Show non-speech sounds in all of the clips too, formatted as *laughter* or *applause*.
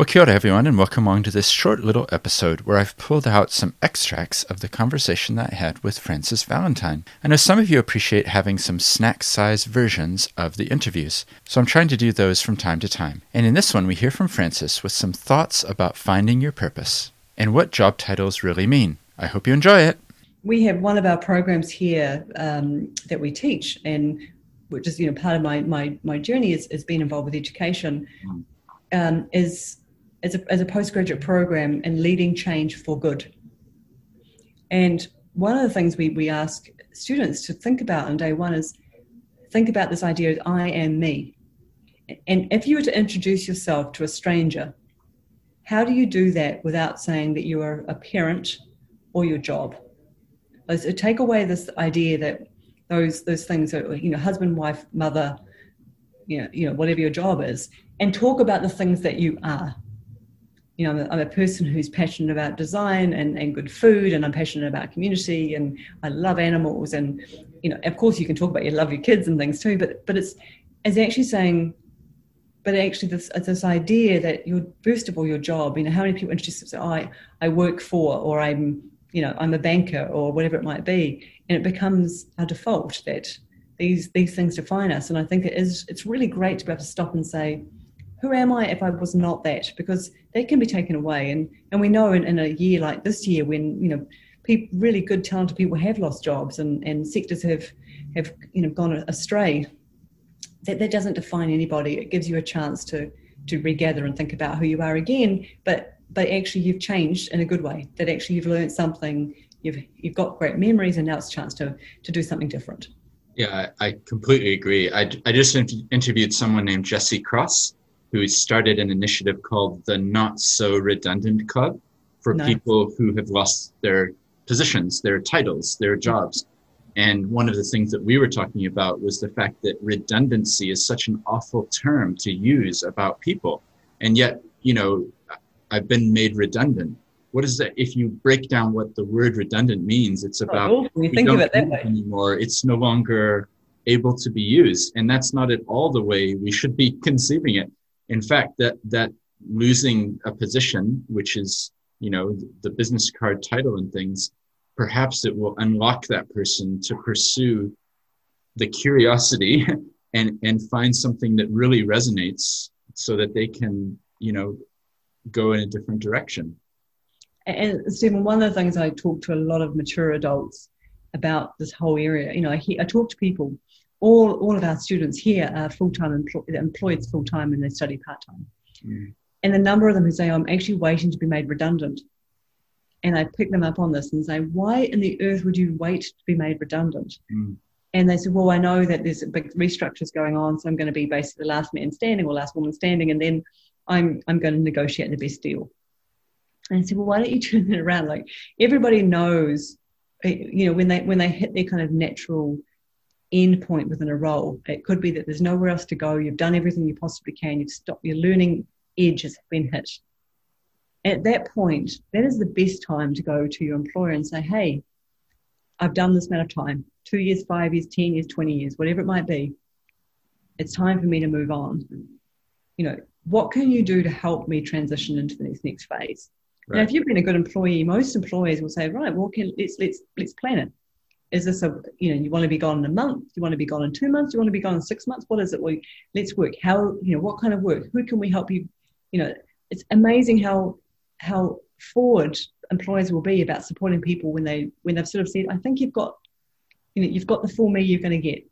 Well, kia ora, everyone, and welcome along to this short little episode where I've pulled out some extracts of the conversation that I had with Frances Valentine. I know some of you appreciate having some snack sized versions of the interviews, so I'm trying to do those from time to time. And in this one, we hear from Frances with some thoughts about finding your purpose and what job titles really mean. I hope you enjoy it. We have one of our programs here um, that we teach, and which is you know part of my my, my journey is, is being involved with education. Mm. Um, is as a, as a postgraduate program in leading change for good. And one of the things we, we ask students to think about on day one is think about this idea of I am me. And if you were to introduce yourself to a stranger, how do you do that without saying that you are a parent or your job? So take away this idea that those those things are you know husband, wife, mother, you know, you know whatever your job is, and talk about the things that you are you know, I'm a, I'm a, person who's passionate about design and, and good food, and I'm passionate about community, and I love animals. And, you know, of course, you can talk about you love your kids and things too, but but it's it's actually saying, but actually, this this idea that you're first of all your job. You know, how many people themselves? Oh, I I work for, or I'm you know I'm a banker, or whatever it might be, and it becomes a default that these these things define us. And I think it is it's really great to be able to stop and say who am I if I was not that? Because that can be taken away. And, and we know in, in a year like this year when, you know, people, really good, talented people have lost jobs and, and sectors have, have, you know, gone astray, that, that doesn't define anybody. It gives you a chance to, to regather and think about who you are again. But, but actually you've changed in a good way, that actually you've learned something, you've, you've got great memories and now it's a chance to, to do something different. Yeah, I, I completely agree. I, I just interviewed someone named Jesse Cross, who started an initiative called the Not So Redundant Club for nice. people who have lost their positions, their titles, their hmm. jobs. And one of the things that we were talking about was the fact that redundancy is such an awful term to use about people. And yet, you know, I've been made redundant. What is that? If you break down what the word redundant means, it's about oh, we think of it that way. anymore. It's no longer able to be used. And that's not at all the way we should be *laughs* conceiving it in fact, that that losing a position, which is you know the business card title and things, perhaps it will unlock that person to pursue the curiosity *laughs* and and find something that really resonates, so that they can you know go in a different direction. And Stephen, one of the things I talk to a lot of mature adults about this whole area, you know, I, I talk to people all, all of our students here are full-time employed, employed full-time and they study part-time. Mm. And the number of them who say, I'm actually waiting to be made redundant. And I pick them up on this and say, why in the earth would you wait to be made redundant? Mm. And they said, well, I know that there's a big restructures going on, so I'm going to be basically the last man standing or last woman standing, and then I'm, I'm going to negotiate the best deal. And I said, well, why don't you turn it around? Like everybody knows, eh, you know, when they when they hit their kind of natural end point within a role. It could be that there's nowhere else to go. You've done everything you possibly can. You've stopped. Your learning edge has been hit. At that point, that is the best time to go to your employer and say, "Hey, I've done this amount of time two years, five years, 10 years, 20 years, whatever it might be. It's time for me to move on. You know, what can you do to help me transition into the next, next phase? Right. Now, if you've been a good employee, most employers will say, right, well, can, let's, let's, let's plan it is this a you know you want to be gone in a month you want to be gone in two months you want to be gone in six months what is it we let's work. How you know what kind of work? Who can we help you? You know it's amazing how how forward employers will be about supporting people when they when they've sort of said i think you've got you know you've got the full me you're going to get.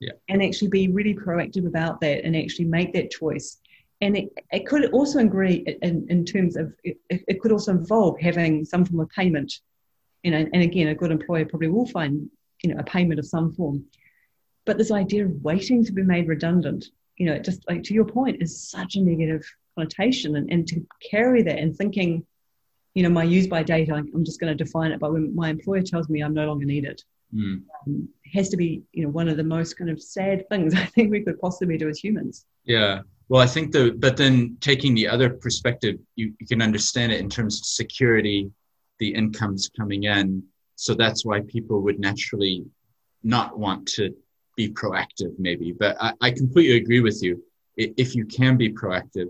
Yeah. And actually be really proactive about that and actually make that choice. And it, it could also agree in, in terms of it, it could also involve having some form of payment you know, and again, a good employer probably will find, you know, a payment of some form. But this idea of waiting to be made redundant, you know, just like to your point, is such a negative connotation. And, and to carry that and thinking, you know, my use by date, I'm just going to define it. But when my employer tells me I'm no longer needed, mm. um, has to be, you know, one of the most kind of sad things *laughs* I think we could possibly do as humans. Yeah. Well, I think the, but then taking the other perspective, you, you can understand it in terms of security the incomes coming in. So that's why people would naturally not want to be proactive, maybe. But I, I completely agree with you. If you can be proactive,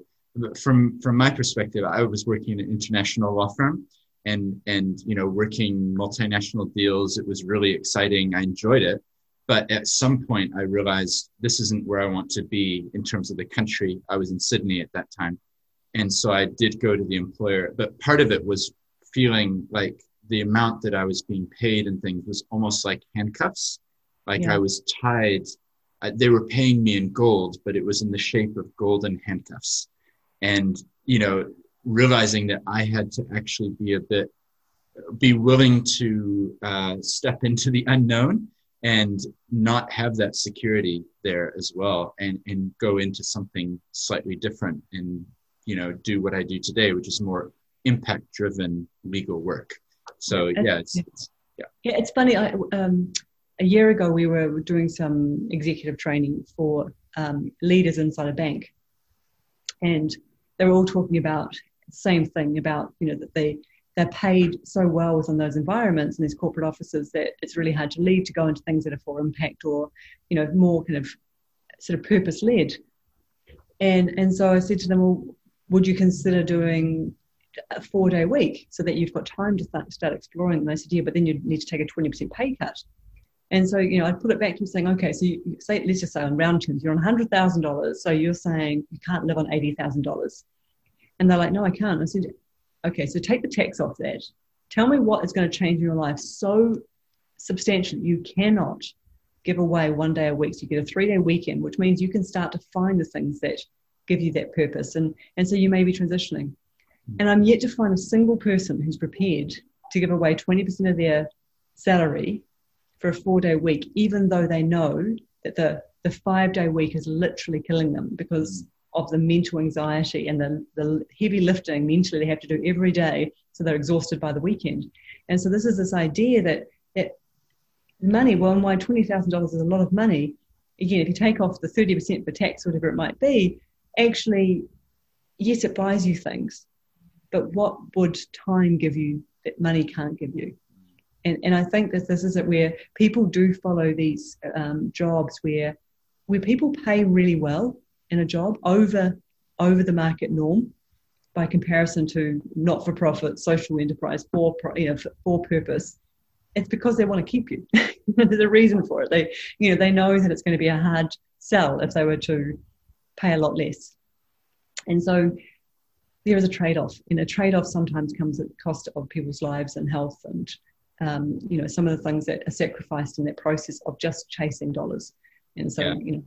from from my perspective, I was working in an international law firm, and and you know working multinational deals. It was really exciting. I enjoyed it, but at some point, I realized this isn't where I want to be in terms of the country. I was in Sydney at that time, and so I did go to the employer. But part of it was feeling like the amount that I was being paid and things was almost like handcuffs. Like yeah. I was tied. I, they were paying me in gold, but it was in the shape of golden handcuffs. And, you know, realizing that I had to actually be a bit, be willing to uh, step into the unknown and not have that security there as well and, and go into something slightly different and, you know, do what I do today, which is more impact driven legal work. So yeah, it's, it's, yeah. Yeah, it's funny. I, um, a year ago, we were doing some executive training for um, leaders inside a bank, and they were all talking about the same thing about you know that they they're paid so well within those environments and these corporate offices that it's really hard to leave to go into things that are for impact or you know more kind of sort of purpose led. And and so I said to them, well, would you consider doing a four day week so that you've got time to start, start exploring. And they said, yeah, but then you need to take a 20% pay cut. And so, you know, I put it back to saying, okay, so you say, let's just say on round terms, you're on $100,000. So you're saying you can't live on $80,000. And they're like, no, I can't. I said, okay, so take the tax off that. Tell me what is going to change in your life so substantially. You cannot give away one day a week. So you get a three day weekend, which means you can start to find the things that give you that purpose. And, and so you may be transitioning. And I'm yet to find a single person who's prepared to give away 20% of their salary for a four day week, even though they know that the, the five day week is literally killing them because of the mental anxiety and the, the heavy lifting mentally they have to do every day. So they're exhausted by the weekend. And so this is this idea that, that money, well, why $20,000 is a lot of money. Again, if you take off the 30% for tax, whatever it might be, actually, yes, it buys you things but what would time give you that money can't give you? And, and I think that this is it where people do follow these um, jobs where where people pay really well in a job over over the market norm by comparison to not for profit social enterprise for you know for purpose. It's because they want to keep you. *laughs* There's a reason for it. They you know they know that it's going to be a hard sell if they were to pay a lot less. And so there is a trade-off. You know, trade-off sometimes comes at the cost of people's lives and health, and um, you know, some of the things that are sacrificed in that process of just chasing dollars. And so, yeah. you know,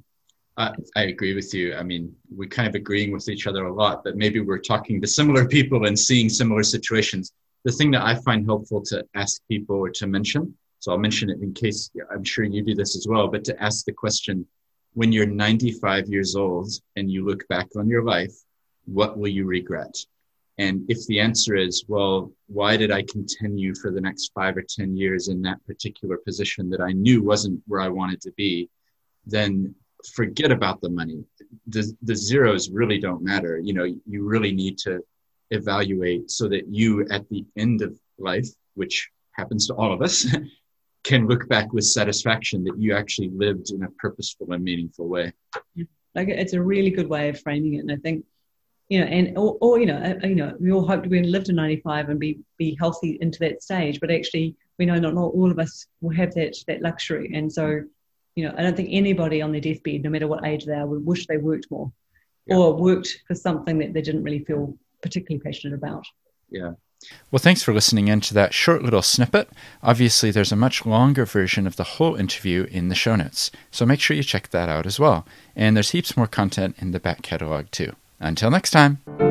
I, I agree with you. I mean, we're kind of agreeing with each other a lot, but maybe we're talking to similar people and seeing similar situations. The thing that I find helpful to ask people or to mention, so I'll mention it in case I'm sure you do this as well, but to ask the question when you're 95 years old and you look back on your life, what will you regret? And if the answer is, well, why did I continue for the next five or 10 years in that particular position that I knew wasn't where I wanted to be, then forget about the money. The, the zeros really don't matter. You know, you really need to evaluate so that you at the end of life, which happens to all of us, *laughs* can look back with satisfaction that you actually lived in a purposeful and meaningful way. Like it's a really good way of framing it. And I think you know, and or, or you know, uh, you know, we all hope to be live to 95 and be be healthy into that stage, but actually, we know not, not all of us will have that that luxury, and so, you know, I don't think anybody on their deathbed, no matter what age they are, would wish they worked more, yeah. or worked for something that they didn't really feel particularly passionate about. Yeah. Well, thanks for listening in to that short little snippet. Obviously, there's a much longer version of the whole interview in the show notes, so make sure you check that out as well. And there's heaps more content in the back catalog, too. Until next time.